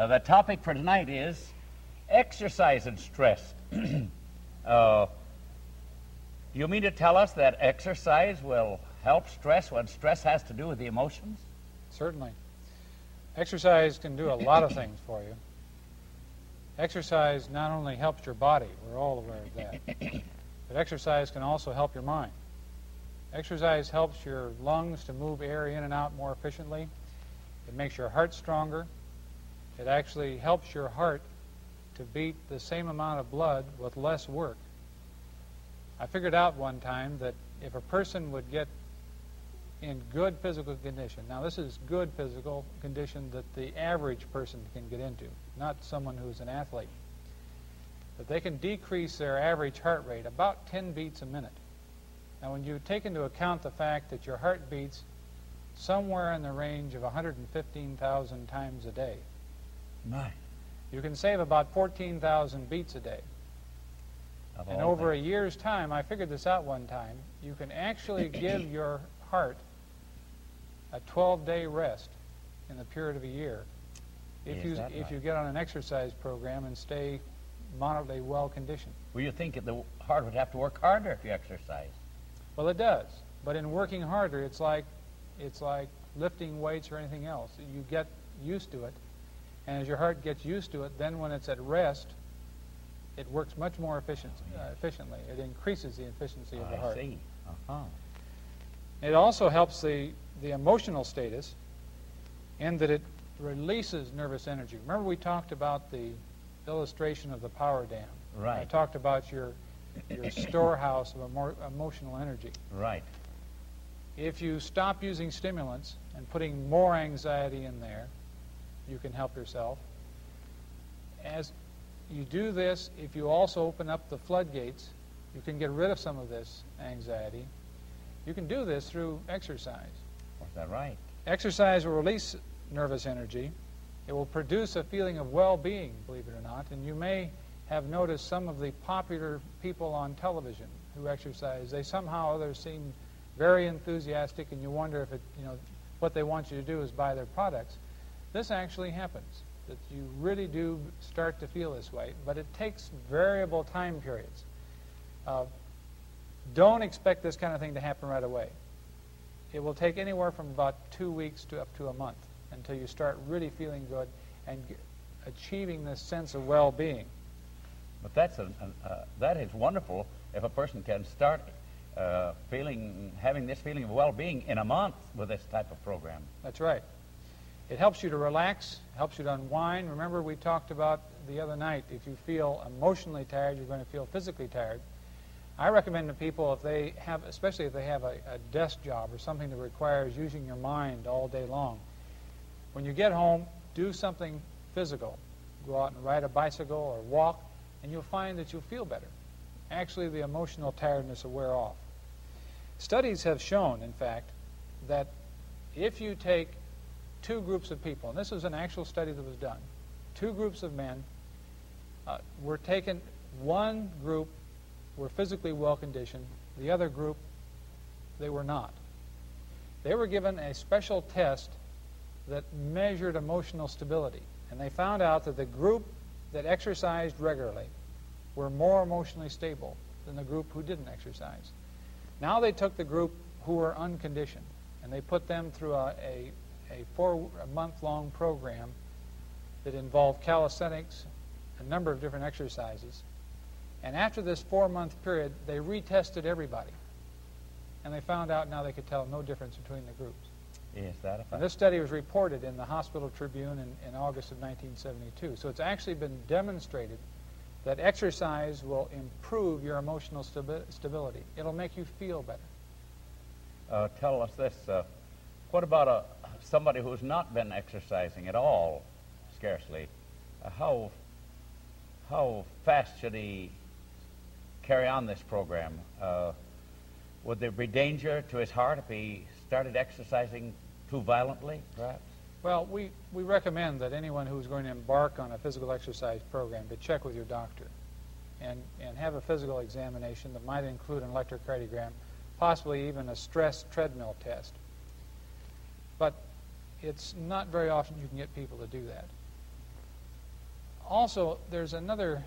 Uh, the topic for tonight is exercise and stress. uh, you mean to tell us that exercise will help stress when stress has to do with the emotions? Certainly. Exercise can do a lot of things for you. Exercise not only helps your body, we're all aware of that, but exercise can also help your mind. Exercise helps your lungs to move air in and out more efficiently. It makes your heart stronger. It actually helps your heart to beat the same amount of blood with less work. I figured out one time that if a person would get in good physical condition, now this is good physical condition that the average person can get into, not someone who's an athlete, that they can decrease their average heart rate about 10 beats a minute. Now, when you take into account the fact that your heart beats somewhere in the range of 115,000 times a day, My. you can save about 14,000 beats a day. Of And over a year's time, I figured this out one time, you can actually give your heart a 12-day rest in the period of a year if Is you if right? you get on an exercise program and stay moderately well conditioned. Well, you think the heart would have to work harder if you exercise. Well, it does, but in working harder, it's like it's like lifting weights or anything else. You get used to it, and as your heart gets used to it, then when it's at rest, it works much more efficient, uh, efficiently. It increases the efficiency of the heart. I see. Uh-huh. It also helps the, the emotional status in that it releases nervous energy. Remember we talked about the illustration of the power dam. Right. I talked about your, your storehouse of emo- emotional energy. Right. If you stop using stimulants and putting more anxiety in there, you can help yourself. As you do this, if you also open up the floodgates, you can get rid of some of this anxiety. You can do this through exercise. Was that right? Exercise will release nervous energy. It will produce a feeling of well-being, believe it or not. And you may have noticed some of the popular people on television who exercise. They somehow or other seem very enthusiastic, and you wonder if it, you know, what they want you to do is buy their products. This actually happens. That you really do start to feel this way, but it takes variable time periods. Uh, don't expect this kind of thing to happen right away. It will take anywhere from about two weeks to up to a month until you start really feeling good and g- achieving this sense of well-being. But that's a, an- uh, that is wonderful if a person can start uh, feeling, having this feeling of well-being in a month with this type of program. That's right. It helps you to relax, helps you to unwind. Remember, we talked about the other night, if you feel emotionally tired, you're going to feel physically tired. I recommend to people if they have, especially if they have a, a desk job or something that requires using your mind all day long, when you get home, do something physical. Go out and ride a bicycle or walk, and you'll find that you'll feel better. Actually, the emotional tiredness will wear off. Studies have shown, in fact, that if you take two groups of people, and this was an actual study that was done, two groups of men uh, were taken, one group were physically well conditioned, the other group, they were not. They were given a special test that measured emotional stability, and they found out that the group that exercised regularly were more emotionally stable than the group who didn't exercise. Now they took the group who were unconditioned, and they put them through a, a, a four-month-long program that involved calisthenics, a number of different exercises. And after this four-month period, they retested everybody. And they found out now they could tell no difference between the groups. Is that a And this study was reported in the Hospital Tribune in, in August of 1972. So it's actually been demonstrated that exercise will improve your emotional stabi- stability. It'll make you feel better. Uh, tell us this. Uh, what about a, somebody who's not been exercising at all, scarcely? Uh, how, how fast should he carry on this program? Uh, would there be danger to his heart if he started exercising too violently, perhaps? Well, we, we recommend that anyone who's going to embark on a physical exercise program to check with your doctor and, and have a physical examination that might include an electrocardiogram, possibly even a stress treadmill test. But it's not very often you can get people to do that. also, there's another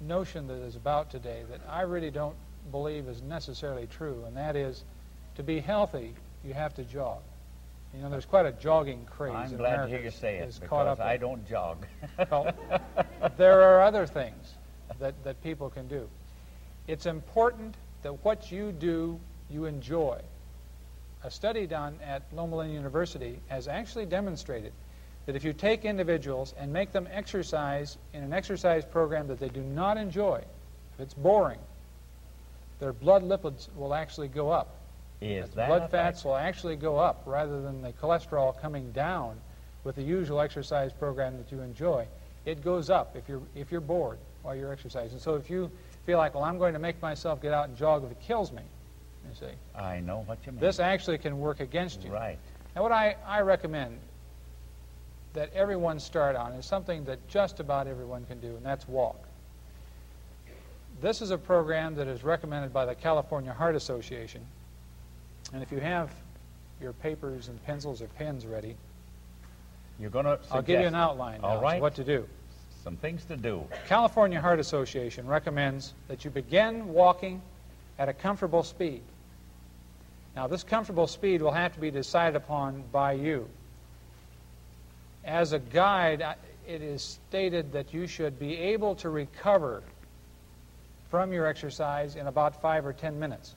notion that is about today that I really don't believe is necessarily true, and that is to be healthy, you have to jog. You know, there's quite a jogging craze. I'm glad America to hear you say it because up I don't jog. well, there are other things that, that people can do. It's important that what you do, you enjoy. A study done at Loma Linda University has actually demonstrated that if you take individuals and make them exercise in an exercise program that they do not enjoy, if it's boring, their blood lipids will actually go up. Is that blood fats will actually go up rather than the cholesterol coming down with the usual exercise program that you enjoy. It goes up if you're if you're bored while you're exercising. So if you feel like, well, I'm going to make myself get out and jog if it kills me, you see, I know what you mean. this actually can work against you. Right. Now, what I, I recommend that everyone start on is something that just about everyone can do, and that's walk. This is a program that is recommended by the California Heart Association. And if you have your papers and pencils or pens ready, You're going to I'll give you an outline All right. what to do. Some things to do. California Heart Association recommends that you begin walking at a comfortable speed. Now, this comfortable speed will have to be decided upon by you. As a guide, it is stated that you should be able to recover from your exercise in about five or ten minutes.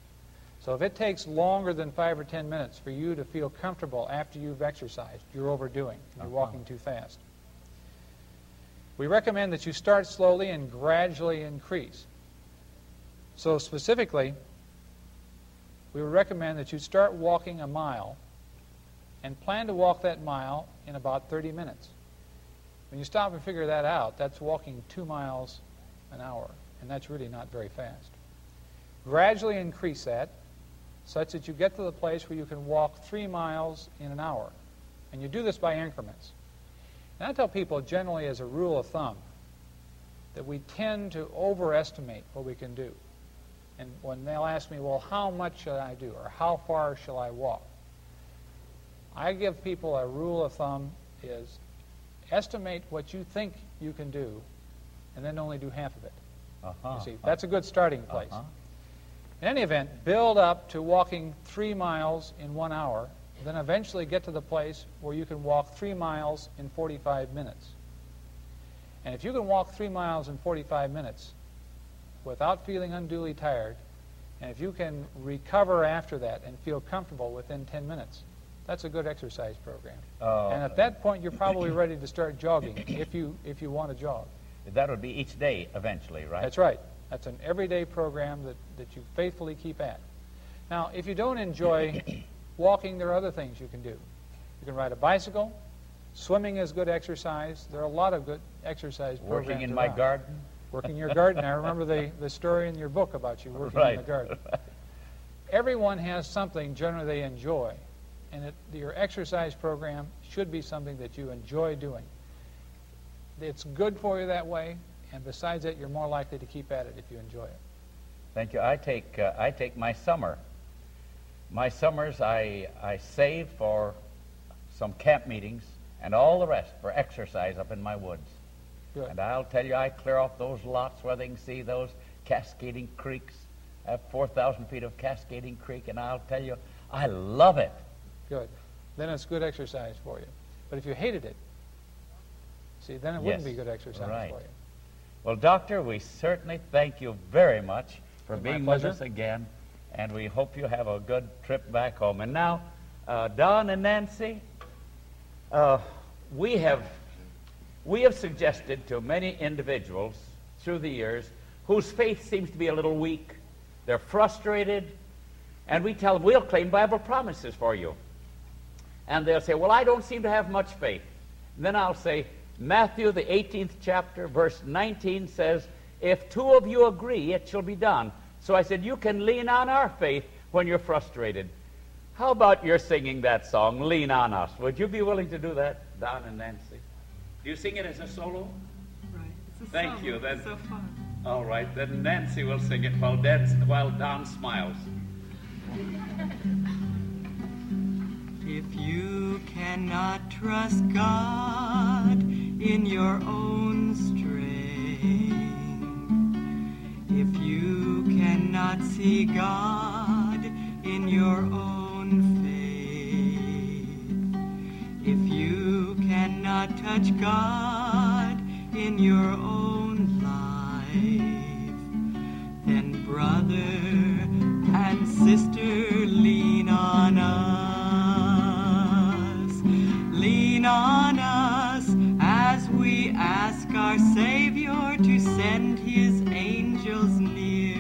So if it takes longer than five or ten minutes for you to feel comfortable after you've exercised, you're overdoing. You're Uh-huh. walking too fast. We recommend that you start slowly and gradually increase. So specifically, we would recommend that you start walking a mile and plan to walk that mile in about 30 minutes. When you stop and figure that out, that's walking two miles an hour, and that's really not very fast. Gradually increase that such that you get to the place where you can walk three miles in an hour. And you do this by increments. And I tell people generally as a rule of thumb that we tend to overestimate what we can do. And when they'll ask me, well, how much should I do or how far shall I walk? I give people a rule of thumb is estimate what you think you can do and then only do half of it. Uh-huh. You see, that's a good starting place. Uh-huh. In any event, build up to walking three miles in one hour, then eventually get to the place where you can walk three miles in 45 minutes. And if you can walk three miles in 45 minutes without feeling unduly tired, and if you can recover after that and feel comfortable within 10 minutes, that's a good exercise program. Uh, and at that point, you're probably ready to start jogging if you if you want to jog. that would be each day eventually, right? That's right. That's an everyday program that, that you faithfully keep at. Now, if you don't enjoy walking, there are other things you can do. You can ride a bicycle. Swimming is good exercise. There are a lot of good exercise programs. Working in my garden. Working in your garden. I remember the, the story in your book about you working right. in the garden. Everyone has something generally they enjoy, and it, your exercise program should be something that you enjoy doing. It's good for you that way, and besides that, you're more likely to keep at it if you enjoy it. Thank you. I take uh, I take my summer. My summers I I save for some camp meetings and all the rest for exercise up in my woods. Good. And I'll tell you, I clear off those lots where they can see those cascading creeks. I have 4,000 feet of cascading creek, and I'll tell you, I love it. Good. Then it's good exercise for you. But if you hated it, see, then it wouldn't be good exercise Right. for you. Well, Doctor, we certainly thank you very much for My being with us again, and we hope you have a good trip back home. And now, uh, Don and Nancy, uh, we have we have suggested to many individuals through the years whose faith seems to be a little weak. They're frustrated, and we tell them we'll claim Bible promises for you. And they'll say, Well, I don't seem to have much faith. And then I'll say, Matthew, the 18th chapter, verse 19 says, If two of you agree, it shall be done. So I said, You can lean on our faith when you're frustrated. How about your singing that song, Lean on Us? Would you be willing to do that, Don and Nancy? Do you sing it as a solo? Right. It's a Thank song. you. So fun. All right. Then Nancy will sing it while, dance, while Don smiles. If you cannot trust God in your own strength, if you cannot see God in your own faith, if you cannot touch God in your own life, then brother and sister, lean on us. Lean on us as we ask our Savior to send his angels near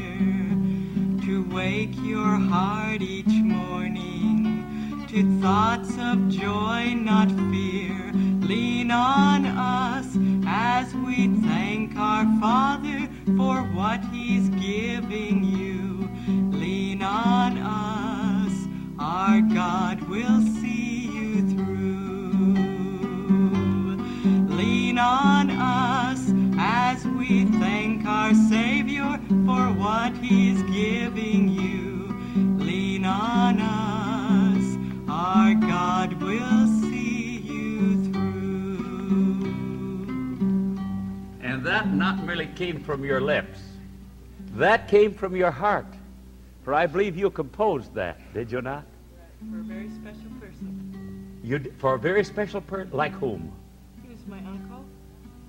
to wake your heart each morning to thoughts of joy, not fear. Lean on us as we thank our Father for what he's giving you. Lean on us, our God will see you through. Lean on us as we thank our Savior for what He's giving you. That not merely came from your lips, that came from your heart. For I believe you composed that, did you not? For a very special person. You for a very special person, like whom? He was my uncle.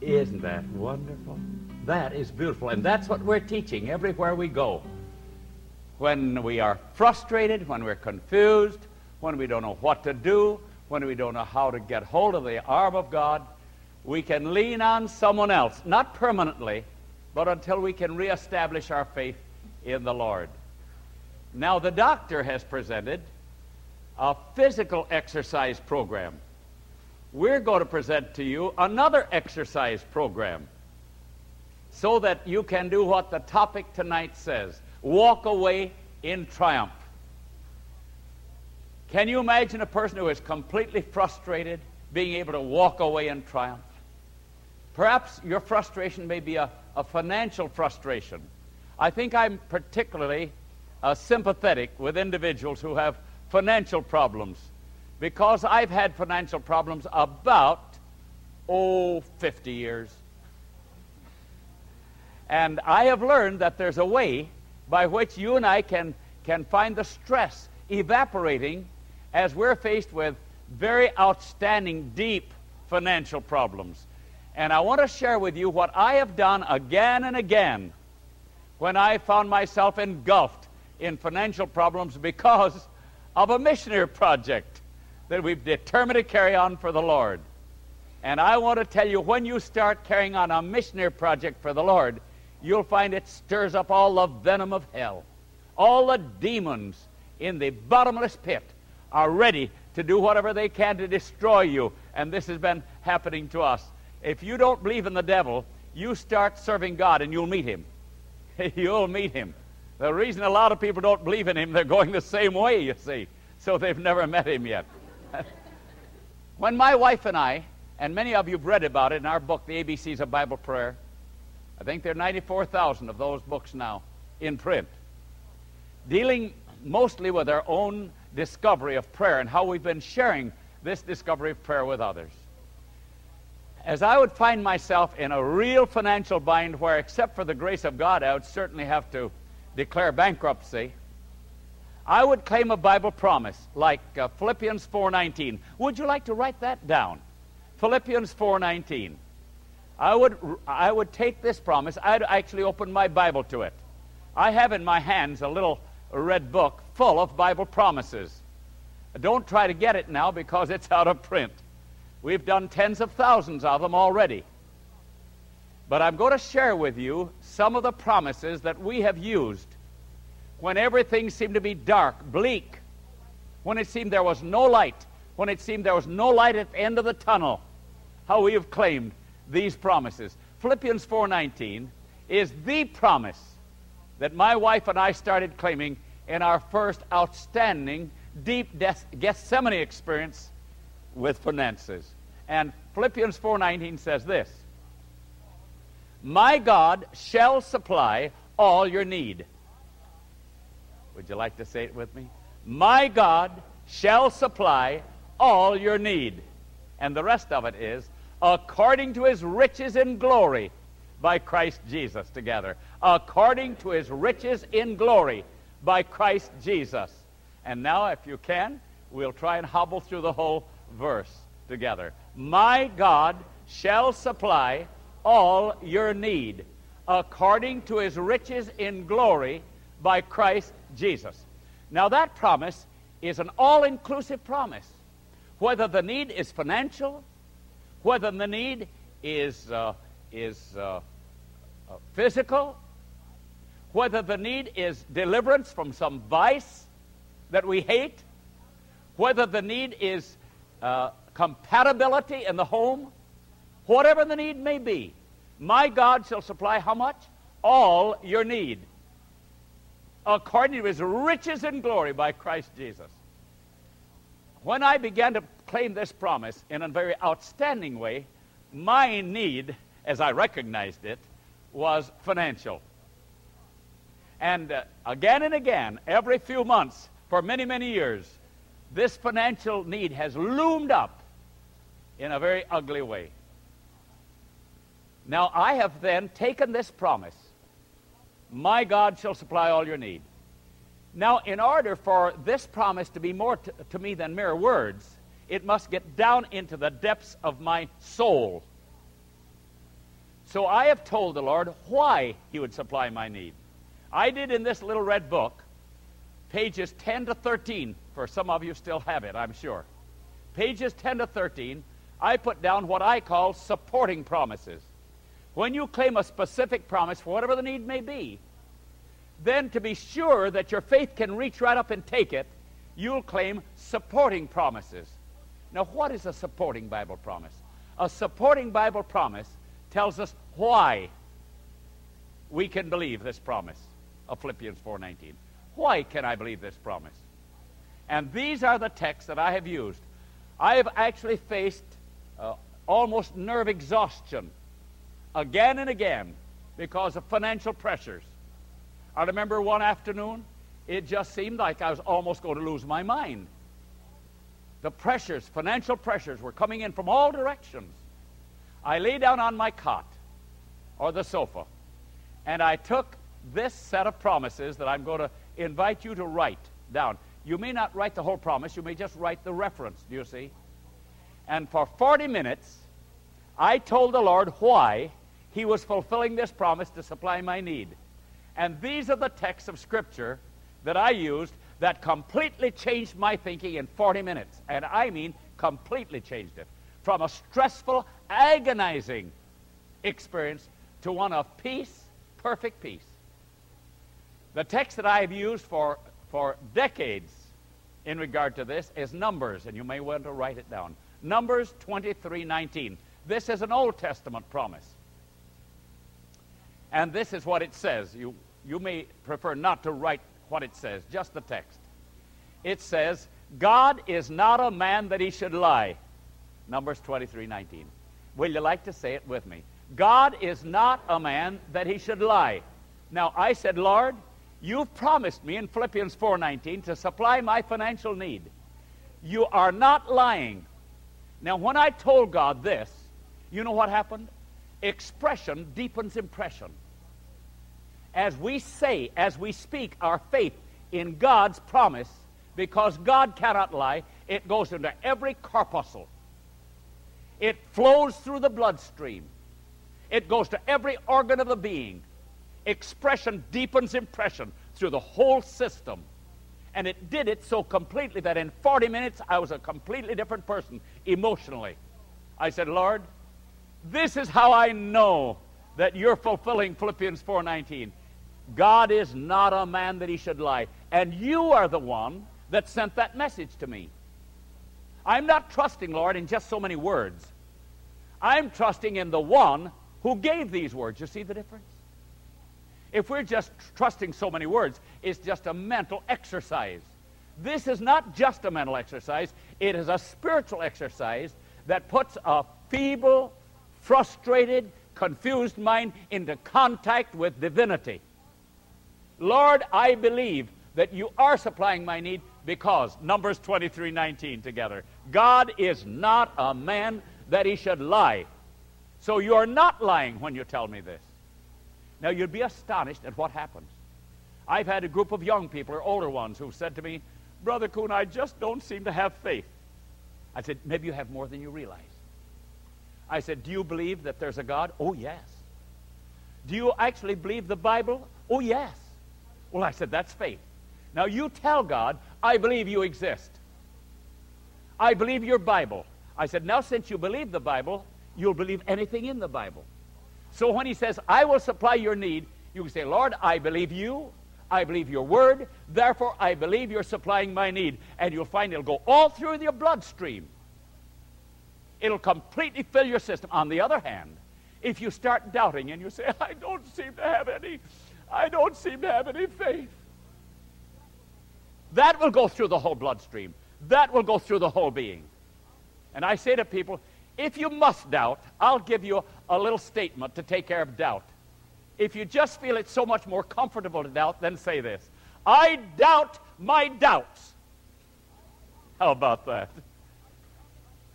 Isn't that wonderful? That is beautiful, and that's what we're teaching everywhere we go. When we are frustrated, when we're confused, when we don't know what to do, when we don't know how to get hold of the arm of God, we can lean on someone else, not permanently, but until we can reestablish our faith in the Lord. Now, the doctor has presented a physical exercise program. We're going to present to you another exercise program so that you can do what the topic tonight says walk away in triumph. Can you imagine a person who is completely frustrated being able to walk away in triumph? Perhaps your frustration may be a, a financial frustration. I think I'm particularly uh, sympathetic with individuals who have financial problems because I've had financial problems about, oh, 50 years. And I have learned that there's a way by which you and I can, can find the stress evaporating as we're faced with very outstanding, deep financial problems. And I want to share with you what I have done again and again when I found myself engulfed in financial problems because of a missionary project that we've determined to carry on for the Lord. And I want to tell you when you start carrying on a missionary project for the Lord, you'll find it stirs up all the venom of hell. All the demons in the bottomless pit are ready to do whatever they can to destroy you. And this has been happening to us. If you don't believe in the devil, you start serving God and you'll meet him. you'll meet him. The reason a lot of people don't believe in him, they're going the same way, you see. So they've never met him yet. when my wife and I, and many of you have read about it in our book, The ABCs of Bible Prayer, I think there are 94,000 of those books now in print, dealing mostly with our own discovery of prayer and how we've been sharing this discovery of prayer with others. As I would find myself in a real financial bind where, except for the grace of God, I would certainly have to declare bankruptcy, I would claim a Bible promise like uh, Philippians 4:19. Would you like to write that down? Philippians 4:19. I would I would take this promise. I'd actually open my Bible to it. I have in my hands a little red book full of Bible promises. Don't try to get it now because it's out of print. We've done tens of thousands of them already. But I'm going to share with you some of the promises that we have used when everything seemed to be dark, bleak, when it seemed there was no light, when it seemed there was no light at the end of the tunnel. How we have claimed these promises. Philippians 4:19 is the promise that my wife and I started claiming in our first outstanding deep Gethsemane experience with finances. And Philippians 4:19 says this: "My God shall supply all your need." Would you like to say it with me? My God shall supply all your need. And the rest of it is according to his riches in glory by Christ Jesus together. According to his riches in glory by Christ Jesus. And now, if you can, we'll try and hobble through the whole verse together. My God shall supply all your need according to his riches in glory by Christ Jesus. Now, that promise is an all inclusive promise. Whether the need is financial, whether the need is, uh, is uh, uh, physical, whether the need is deliverance from some vice that we hate, whether the need is uh, compatibility in the home, whatever the need may be, my God shall supply how much? All your need, according to his riches and glory by Christ Jesus. When I began to claim this promise in a very outstanding way, my need, as I recognized it, was financial. And uh, again and again, every few months, for many, many years, this financial need has loomed up in a very ugly way. Now, I have then taken this promise My God shall supply all your need. Now, in order for this promise to be more to, to me than mere words, it must get down into the depths of my soul. So I have told the Lord why He would supply my need. I did in this little red book, pages 10 to 13, for some of you still have it, I'm sure. Pages 10 to 13, I put down what I call supporting promises. When you claim a specific promise for whatever the need may be, then to be sure that your faith can reach right up and take it, you'll claim supporting promises. Now, what is a supporting Bible promise? A supporting Bible promise tells us why we can believe this promise of Philippians 4:19. Why can I believe this promise? And these are the texts that I have used. I have actually faced uh, almost nerve exhaustion again and again because of financial pressures. I remember one afternoon, it just seemed like I was almost going to lose my mind. The pressures, financial pressures, were coming in from all directions. I lay down on my cot or the sofa, and I took this set of promises that I'm going to invite you to write down. You may not write the whole promise, you may just write the reference, do you see? And for 40 minutes, I told the Lord why He was fulfilling this promise to supply my need. And these are the texts of Scripture that I used that completely changed my thinking in 40 minutes. And I mean completely changed it. From a stressful, agonizing experience to one of peace, perfect peace. The text that I have used for, for decades in regard to this is Numbers, and you may want to write it down. Numbers 23 19. This is an Old Testament promise. And this is what it says. You, you may prefer not to write what it says, just the text. It says, God is not a man that he should lie. Numbers 23 19. Will you like to say it with me? God is not a man that he should lie. Now, I said, Lord, you've promised me in Philippians 4:19 to supply my financial need. You are not lying. Now, when I told God this, you know what happened? Expression deepens impression. As we say, as we speak our faith in God's promise, because God cannot lie, it goes into every corpuscle. It flows through the bloodstream. It goes to every organ of the being. Expression deepens impression through the whole system. And it did it so completely that in 40 minutes I was a completely different person emotionally. I said, Lord, this is how I know that you're fulfilling Philippians 4:19. God is not a man that he should lie, and you are the one that sent that message to me. I'm not trusting, Lord, in just so many words. I'm trusting in the one who gave these words. You see the difference? If we're just trusting so many words, it's just a mental exercise. This is not just a mental exercise, it is a spiritual exercise that puts a feeble, frustrated, confused mind into contact with divinity. Lord, I believe that you are supplying my need because Numbers 23 19 together. God is not a man that he should lie. So you are not lying when you tell me this. Now, you'd be astonished at what happens. I've had a group of young people or older ones who've said to me, Brother Coon, I just don't seem to have faith. I said, maybe you have more than you realize. I said, do you believe that there's a God? Oh, yes. Do you actually believe the Bible? Oh, yes. Well, I said, that's faith. Now you tell God, I believe you exist. I believe your Bible. I said, now since you believe the Bible, you'll believe anything in the Bible. So when he says, I will supply your need, you can say, Lord, I believe you. I believe your word. Therefore, I believe you're supplying my need. And you'll find it'll go all through your bloodstream. It'll completely fill your system. On the other hand, if you start doubting and you say, I don't seem to have any, I don't seem to have any faith, that will go through the whole bloodstream. That will go through the whole being. And I say to people, if you must doubt, I'll give you a little statement to take care of doubt. If you just feel it's so much more comfortable to doubt, then say this I doubt my doubts. How about that?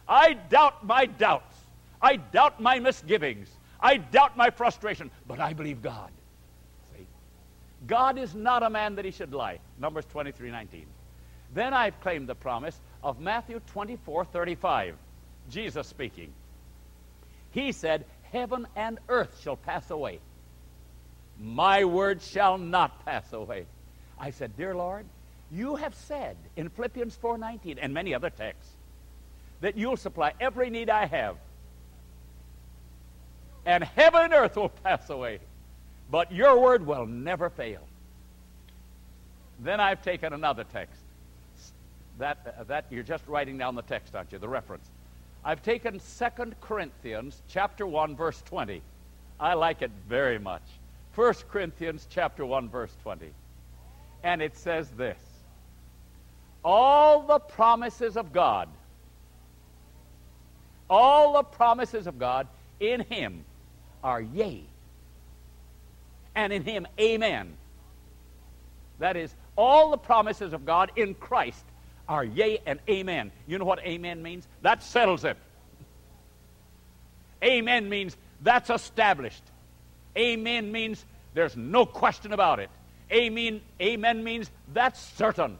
I doubt my doubts. I doubt my misgivings. I doubt my frustration, but I believe God. See? God is not a man that he should lie. Numbers 23 19. Then I've claimed the promise of Matthew 24 35. Jesus speaking. He said, Heaven and earth shall pass away. My word shall not pass away. I said, Dear Lord, you have said in Philippians 4:19 and many other texts that you'll supply every need I have. And heaven and earth will pass away, but your word will never fail. Then I've taken another text. That, uh, that you're just writing down the text, aren't you? The reference. I've taken 2 Corinthians chapter 1 verse 20. I like it very much. 1 Corinthians chapter 1 verse 20. And it says this. All the promises of God all the promises of God in him are yea. And in him amen. That is all the promises of God in Christ are yea and amen. You know what amen means? That settles it. Amen means that's established. Amen means there's no question about it. Amen, amen means that's certain.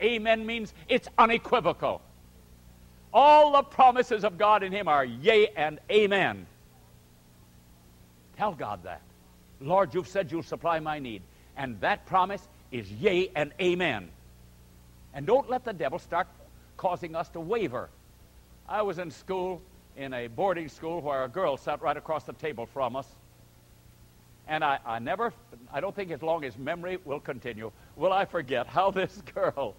Amen means it's unequivocal. All the promises of God in him are yea and amen. Tell God that. Lord, you've said you'll supply my need. And that promise is yea and amen. And don't let the devil start causing us to waver. I was in school, in a boarding school, where a girl sat right across the table from us. And I, I never, I don't think as long as memory will continue, will I forget how this girl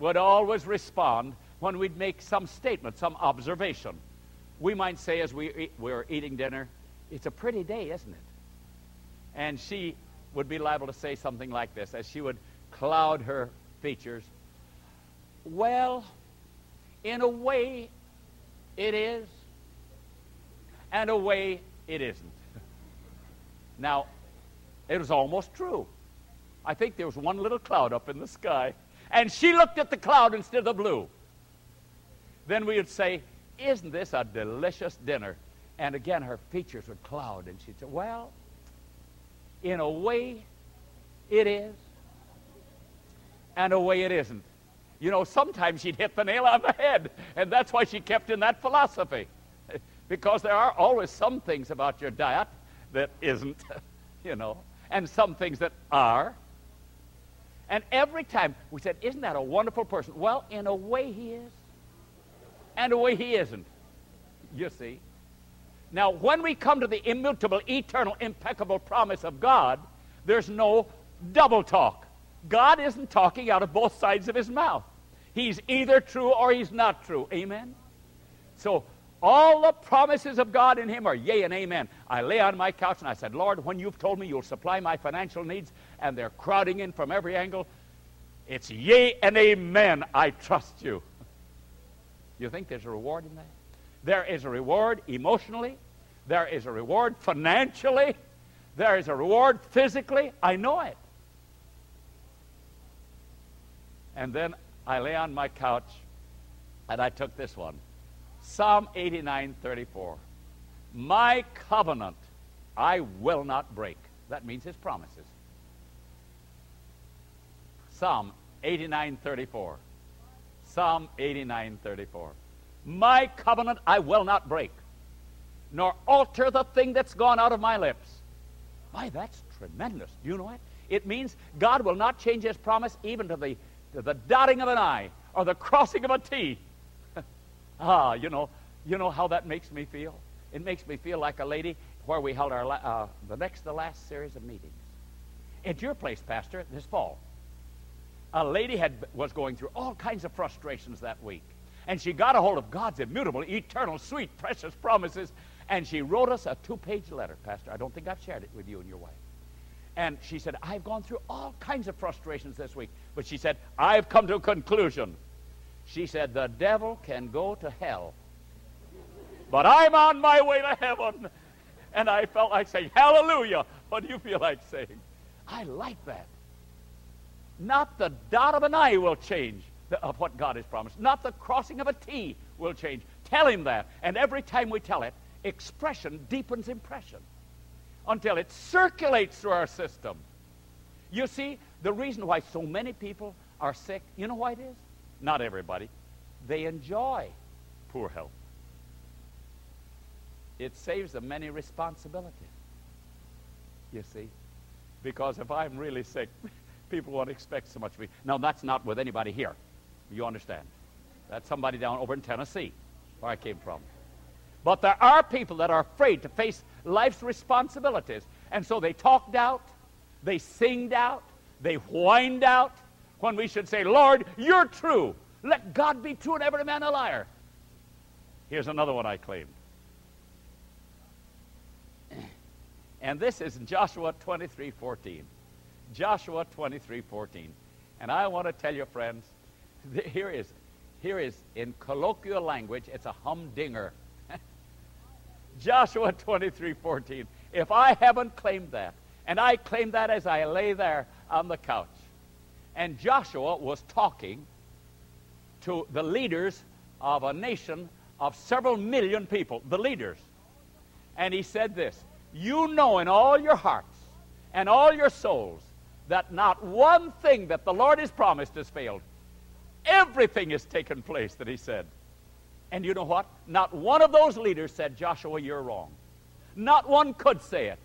would always respond when we'd make some statement, some observation. We might say as we, eat, we were eating dinner, it's a pretty day, isn't it? And she would be liable to say something like this as she would cloud her features. Well, in a way, it is, and a way, it isn't. now, it was almost true. I think there was one little cloud up in the sky, and she looked at the cloud instead of the blue then we would say, Isn't this a delicious dinner? And again, her features would cloud, and she'd say, Well, in a way, it is, and a way, it isn't. You know, sometimes she'd hit the nail on the head, and that's why she kept in that philosophy. because there are always some things about your diet that isn't, you know, and some things that are. And every time we said, Isn't that a wonderful person? Well, in a way, he is and a way he isn't. You see? Now, when we come to the immutable, eternal, impeccable promise of God, there's no double talk. God isn't talking out of both sides of his mouth. He's either true or he's not true. Amen? So, all the promises of God in him are yea and amen. I lay on my couch and I said, Lord, when you've told me you'll supply my financial needs and they're crowding in from every angle, it's yea and amen. I trust you. You think there's a reward in that? There is a reward emotionally. There is a reward financially. There is a reward physically. I know it. And then I lay on my couch and I took this one Psalm 89 34. My covenant I will not break. That means his promises. Psalm 89:34. Psalm 89:34. My covenant I will not break, nor alter the thing that's gone out of my lips. Why, that's tremendous. Do you know it? It means God will not change his promise even to the, the dotting of an I or the crossing of a T. ah, you know, you know how that makes me feel? It makes me feel like a lady where we held our la- uh, the next to last series of meetings. At your place, Pastor, this fall, a lady had was going through all kinds of frustrations that week, and she got a hold of God's immutable, eternal, sweet, precious promises, and she wrote us a two-page letter, Pastor. I don't think I've shared it with you and your wife. And she said, I've gone through all kinds of frustrations this week. But she said, I've come to a conclusion. She said, The devil can go to hell. But I'm on my way to heaven. And I felt like saying, Hallelujah. What do you feel like saying? I like that. Not the dot of an I will change of what God has promised. Not the crossing of a T will change. Tell him that. And every time we tell it, expression deepens impression until it circulates through our system. You see, the reason why so many people are sick, you know why it is? Not everybody. They enjoy poor health. It saves them many responsibilities. You see? Because if I'm really sick, people won't expect so much of me. Now, that's not with anybody here. You understand? That's somebody down over in Tennessee, where I came from. But there are people that are afraid to face life's responsibilities. And so they talked out, they singed out, they whined out, when we should say, Lord, you're true. Let God be true and every man a liar. Here's another one I claimed. And this is Joshua 23 14. Joshua 23 14. And I want to tell you, friends, here is, here is in colloquial language, it's a humdinger. Joshua 23 14. If I haven't claimed that, and I claim that as I lay there on the couch, and Joshua was talking to the leaders of a nation of several million people, the leaders. And he said this You know in all your hearts and all your souls that not one thing that the Lord has promised has failed. Everything has taken place that he said. And you know what? Not one of those leaders said, Joshua, you're wrong. Not one could say it.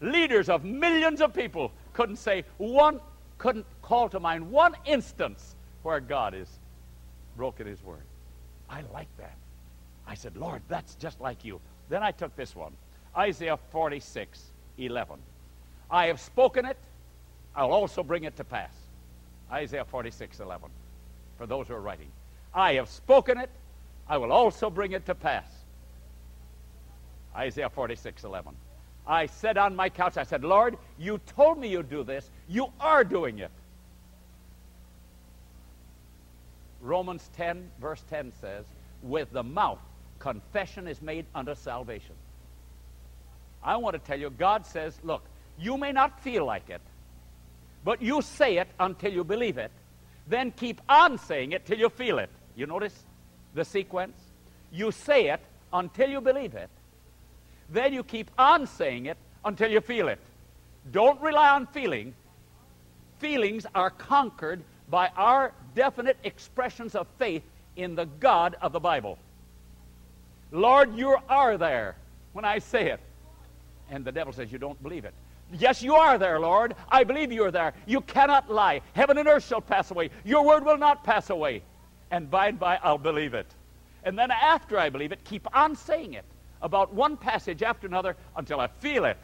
Leaders of millions of people couldn't say one, couldn't call to mind one instance where God has broken his word. I like that. I said, Lord, that's just like you. Then I took this one Isaiah 46 11. I have spoken it, I'll also bring it to pass. Isaiah 46 11. For those who are writing. I have spoken it, I will also bring it to pass. Isaiah 46 11. I said on my couch, I said, Lord, you told me you'd do this. You are doing it. Romans 10, verse 10 says, With the mouth, confession is made unto salvation. I want to tell you, God says, Look, you may not feel like it, but you say it until you believe it. Then keep on saying it till you feel it. You notice the sequence? You say it until you believe it. Then you keep on saying it until you feel it. Don't rely on feeling. Feelings are conquered by our definite expressions of faith in the God of the Bible. Lord, you are there when I say it. And the devil says, You don't believe it. Yes, you are there, Lord. I believe you are there. You cannot lie. Heaven and earth shall pass away. Your word will not pass away. And by and by, I'll believe it. And then after I believe it, keep on saying it about one passage after another until I feel it.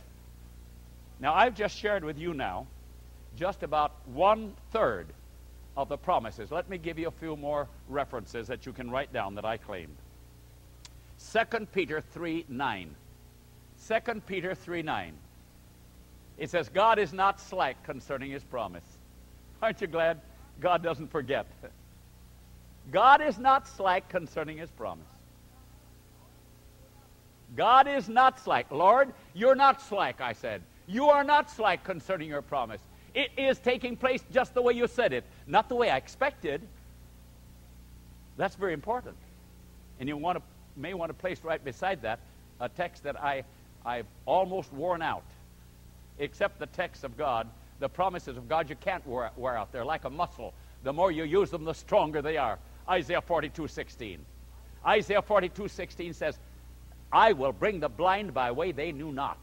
Now, I've just shared with you now just about one third of the promises. Let me give you a few more references that you can write down that I claimed. 2 Peter 3 9. 2 Peter 3 9. It says, God is not slack concerning his promise. Aren't you glad God doesn't forget? God is not slack concerning his promise. God is not slack. Lord, you're not slack, I said. You are not slack concerning your promise. It is taking place just the way you said it, not the way I expected. That's very important. And you want to, may want to place right beside that a text that I, I've almost worn out except the text of God, The promises of God you can't wear, wear out. They're like a muscle. The more you use them, the stronger they are. Isaiah 42 16. Isaiah 42 16 says, I will bring the blind by way they knew not.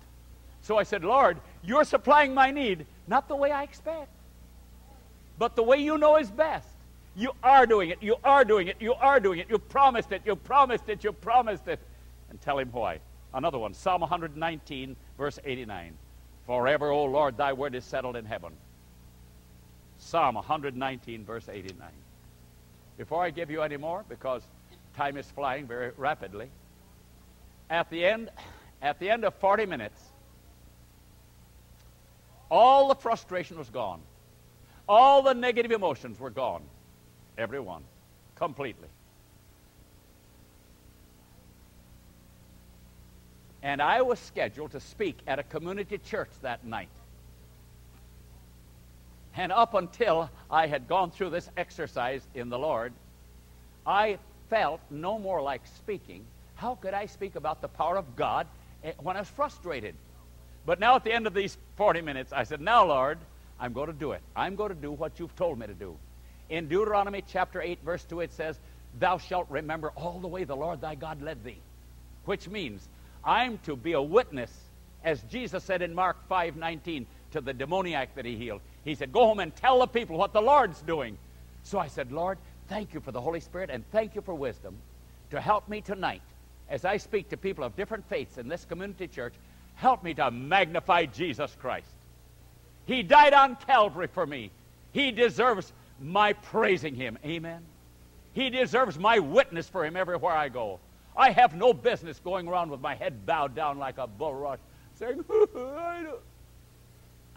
So I said, Lord, you're supplying my need, not the way I expect, but the way you know is best. You are doing it. You are doing it. You are doing it. You promised it. You promised it. You promised it. And tell him why. Another one, Psalm 119, verse 89. Forever, O Lord, thy word is settled in heaven. Psalm 119, verse 89. Before I give you any more, because time is flying very rapidly, at the end, at the end of 40 minutes, all the frustration was gone. All the negative emotions were gone. Everyone. Completely. And I was scheduled to speak at a community church that night. And up until I had gone through this exercise in the Lord, I felt no more like speaking. How could I speak about the power of God eh, when I was frustrated? But now at the end of these 40 minutes, I said, Now, Lord, I'm going to do it. I'm going to do what you've told me to do. In Deuteronomy chapter 8, verse 2, it says, Thou shalt remember all the way the Lord thy God led thee. Which means I'm to be a witness, as Jesus said in Mark 5 19, to the demoniac that he healed. He said, Go home and tell the people what the Lord's doing. So I said, Lord, thank you for the Holy Spirit and thank you for wisdom to help me tonight as I speak to people of different faiths in this community church. Help me to magnify Jesus Christ. He died on Calvary for me. He deserves my praising him. Amen. He deserves my witness for him everywhere I go. I have no business going around with my head bowed down like a bulrush, saying,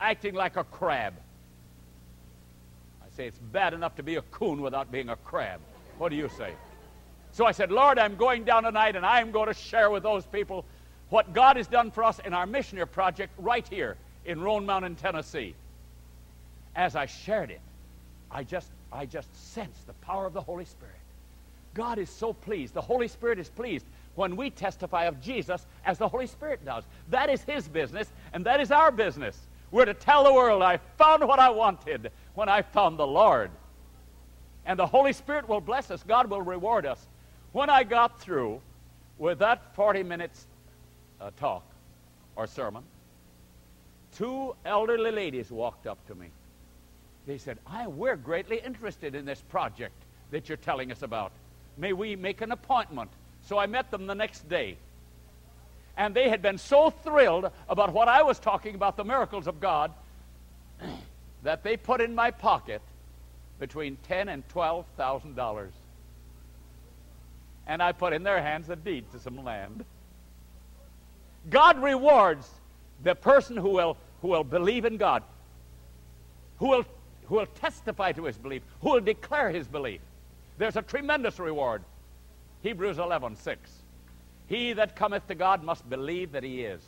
acting like a crab. I say it's bad enough to be a coon without being a crab. What do you say? So I said, Lord, I'm going down tonight and I'm going to share with those people what God has done for us in our missionary project right here in Roan Mountain, Tennessee. As I shared it, I just, I just sensed the power of the Holy Spirit. God is so pleased. The Holy Spirit is pleased when we testify of Jesus as the Holy Spirit does. That is His business, and that is our business. We're to tell the world, I found what I wanted when I found the Lord. And the Holy Spirit will bless us. God will reward us. When I got through with that 40 minutes uh, talk or sermon, two elderly ladies walked up to me. They said, I, We're greatly interested in this project that you're telling us about. May we make an appointment? So I met them the next day. And they had been so thrilled about what I was talking about, the miracles of God, that they put in my pocket between ten and twelve thousand dollars. And I put in their hands a deed to some land. God rewards the person who will, who will believe in God, who will, who will testify to his belief, who will declare his belief. There's a tremendous reward. Hebrews 11, 6. He that cometh to God must believe that he is,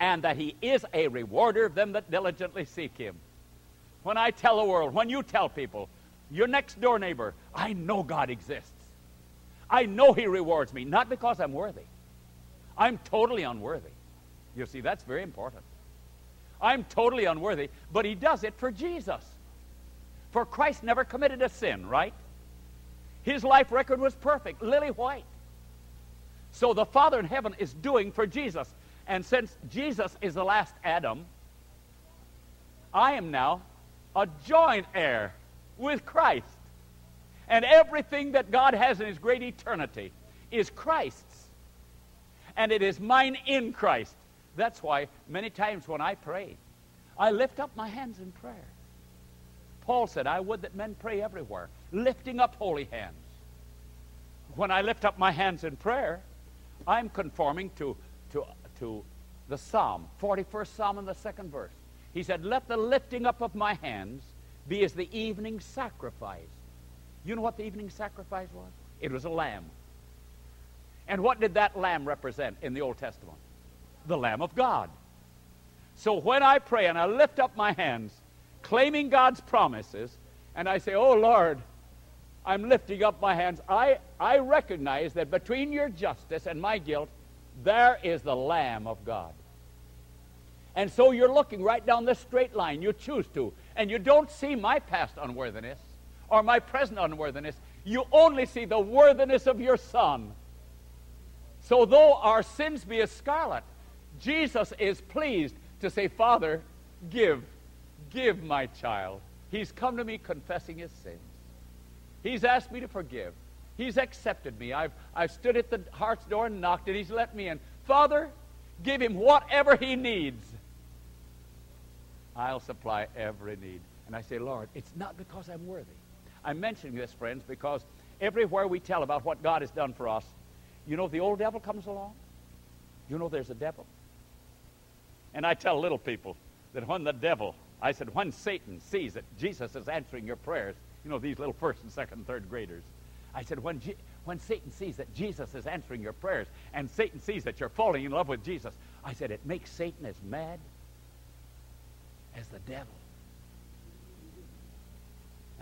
and that he is a rewarder of them that diligently seek him. When I tell the world, when you tell people, your next door neighbor, I know God exists. I know he rewards me, not because I'm worthy. I'm totally unworthy. You see, that's very important. I'm totally unworthy, but he does it for Jesus. For Christ never committed a sin, right? His life record was perfect, lily white. So the Father in heaven is doing for Jesus. And since Jesus is the last Adam, I am now a joint heir with Christ. And everything that God has in his great eternity is Christ's. And it is mine in Christ. That's why many times when I pray, I lift up my hands in prayer. Paul said, I would that men pray everywhere, lifting up holy hands. When I lift up my hands in prayer, I'm conforming to, to, to the Psalm, 41st Psalm in the second verse. He said, Let the lifting up of my hands be as the evening sacrifice. You know what the evening sacrifice was? It was a lamb. And what did that lamb represent in the Old Testament? The Lamb of God. So when I pray and I lift up my hands, claiming God's promises, and I say, Oh Lord, I'm lifting up my hands. I, I recognize that between your justice and my guilt, there is the Lamb of God. And so you're looking right down this straight line. You choose to. And you don't see my past unworthiness or my present unworthiness. You only see the worthiness of your Son. So though our sins be as scarlet, Jesus is pleased to say, Father, give, give my child. He's come to me confessing his sins. He's asked me to forgive. He's accepted me. I've, I've stood at the heart's door and knocked, and he's let me in. Father, give him whatever he needs. I'll supply every need. And I say, Lord, it's not because I'm worthy. I'm mentioning this, friends, because everywhere we tell about what God has done for us, you know, the old devil comes along. You know there's a devil. And I tell little people that when the devil, I said, when Satan sees that Jesus is answering your prayers, you know, these little first and second and third graders, I said, when, G- when Satan sees that Jesus is answering your prayers and Satan sees that you're falling in love with Jesus, I said, it makes Satan as mad as the devil.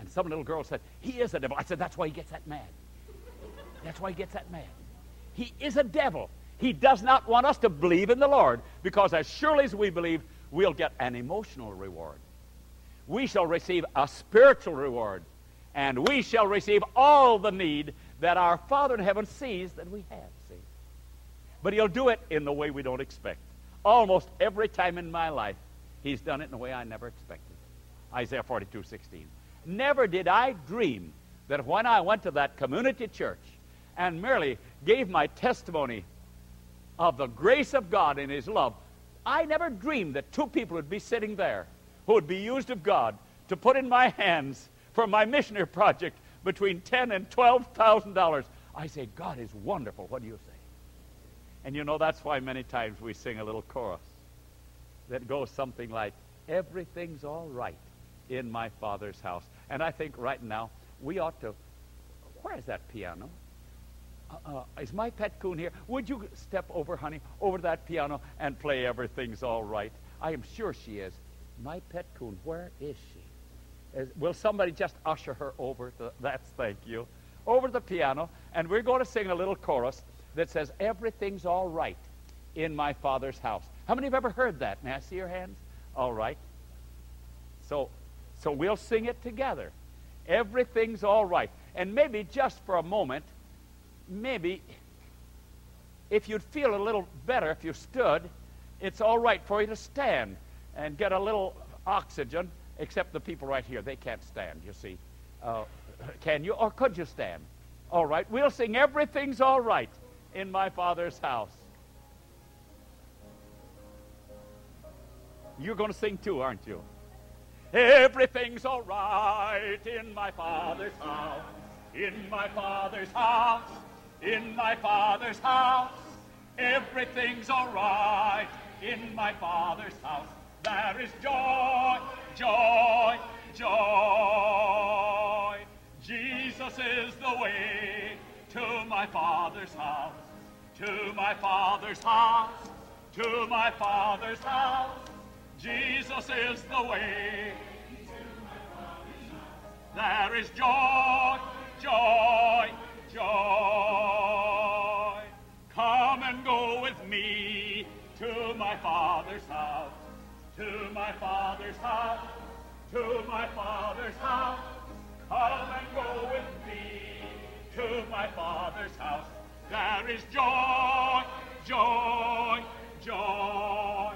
And some little girl said, he is a devil. I said, that's why he gets that mad. That's why he gets that mad. He is a devil. He does not want us to believe in the Lord because as surely as we believe, we'll get an emotional reward. We shall receive a spiritual reward. And we shall receive all the need that our Father in heaven sees that we have, see. But he'll do it in the way we don't expect. Almost every time in my life, he's done it in a way I never expected. Isaiah 42, 16. Never did I dream that when I went to that community church and merely gave my testimony of the grace of God and His love, I never dreamed that two people would be sitting there who would be used of God to put in my hands for my missionary project between ten and twelve thousand dollars. I say, God is wonderful. What do you say? And you know that's why many times we sing a little chorus that goes something like, Everything's all right in my Father's house. And I think right now we ought to. Where is that piano? Uh, uh, is my pet coon here? Would you step over, honey, over that piano and play Everything's All Right? I am sure she is. My pet coon, where is she? Is, will somebody just usher her over? To, that's thank you. Over the piano, and we're going to sing a little chorus that says, Everything's all right in my Father's house. How many have ever heard that? May I see your hands? All right. So, so we'll sing it together. Everything's all right. And maybe just for a moment, maybe if you'd feel a little better if you stood, it's all right for you to stand and get a little oxygen, except the people right here. They can't stand, you see. Uh, can you? Or could you stand? All right. We'll sing Everything's All Right in My Father's House. You're going to sing too, aren't you? Everything's all right in my Father's house. In my Father's house. In my Father's house. Everything's all right in my Father's house. There is joy, joy, joy. Jesus is the way to my Father's house. To my Father's house. To my Father's house. Jesus is the way. There is joy, joy, joy. Come and go with me to my Father's house, to my Father's house, to my Father's house. Come and go with me to my Father's house. There is joy, joy, joy.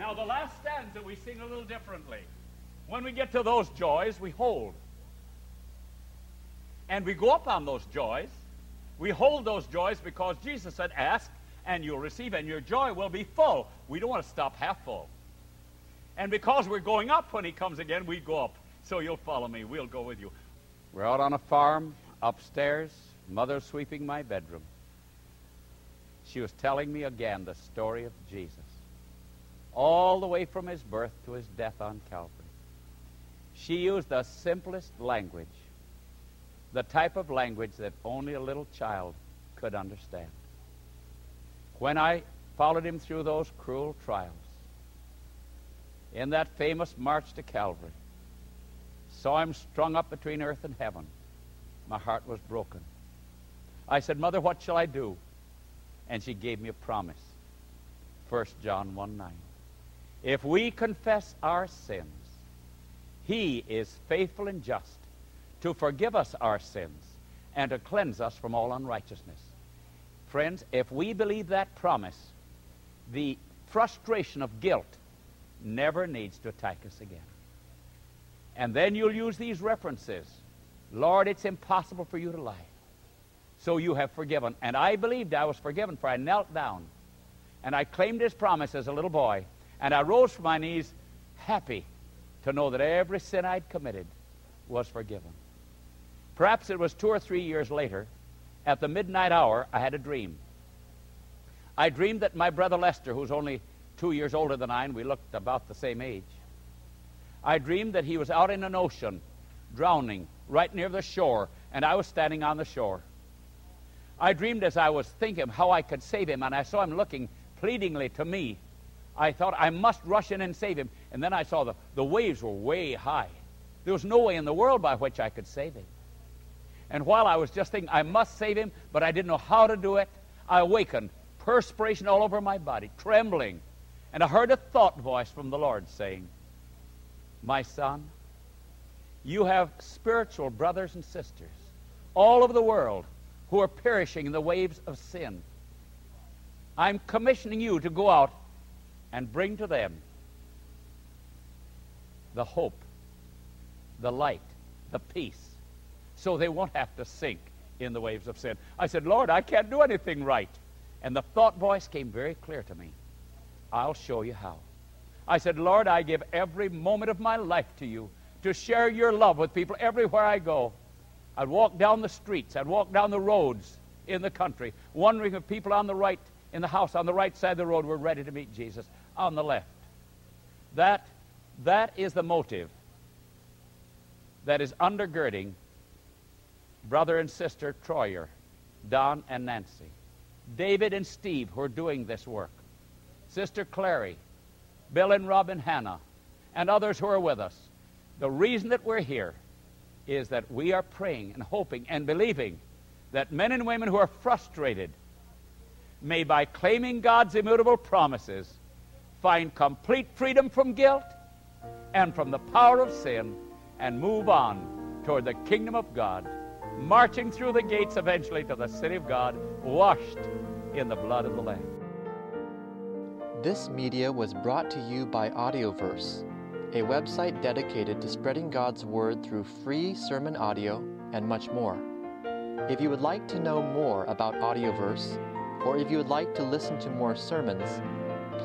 Now, the last stanza we sing a little differently. When we get to those joys, we hold. And we go up on those joys. We hold those joys because Jesus said, Ask and you'll receive, and your joy will be full. We don't want to stop half full. And because we're going up when He comes again, we go up. So you'll follow me. We'll go with you. We're out on a farm upstairs, mother sweeping my bedroom. She was telling me again the story of Jesus all the way from his birth to his death on Calvary. She used the simplest language, the type of language that only a little child could understand. When I followed him through those cruel trials, in that famous march to Calvary, saw him strung up between earth and heaven, my heart was broken. I said, Mother, what shall I do? And she gave me a promise. 1 John 1 9. If we confess our sins, He is faithful and just to forgive us our sins and to cleanse us from all unrighteousness. Friends, if we believe that promise, the frustration of guilt never needs to attack us again. And then you'll use these references. Lord, it's impossible for you to lie. So you have forgiven. And I believed I was forgiven, for I knelt down and I claimed his promise as a little boy. And I rose from my knees happy to know that every sin I'd committed was forgiven. Perhaps it was two or three years later, at the midnight hour, I had a dream. I dreamed that my brother Lester, who's only two years older than I, and we looked about the same age, I dreamed that he was out in an ocean, drowning, right near the shore, and I was standing on the shore. I dreamed as I was thinking how I could save him, and I saw him looking pleadingly to me. I thought I must rush in and save him, and then I saw the, the waves were way high. There was no way in the world by which I could save him. And while I was just thinking, I must save him, but I didn't know how to do it, I awakened, perspiration all over my body, trembling. And I heard a thought voice from the Lord saying, My son, you have spiritual brothers and sisters all over the world who are perishing in the waves of sin. I'm commissioning you to go out and bring to them the hope, the light, the peace, so they won't have to sink in the waves of sin. I said, Lord, I can't do anything right. And the thought voice came very clear to me. I'll show you how. I said, Lord, I give every moment of my life to you to share your love with people everywhere I go. I'd walk down the streets, I'd walk down the roads in the country, wondering if people on the right, in the house on the right side of the road were ready to meet Jesus on the left. That, that is the motive that is undergirding brother and sister Troyer, Don and Nancy, David and Steve, who are doing this work, Sister Clary, Bill and Rob and Hannah, and others who are with us. The reason that we're here is that we are praying and hoping and believing that men and women who are frustrated may, by claiming God's immutable promises, find complete freedom from guilt and from the power of sin and move on toward the kingdom of God marching through the gates eventually to the city of God, washed in the blood of the Lamb. This media was brought to you by Audioverse, a website dedicated to spreading God's Word through free sermon audio and much more. If you would like to know more about Audioverse, or if you would like to listen to more sermons,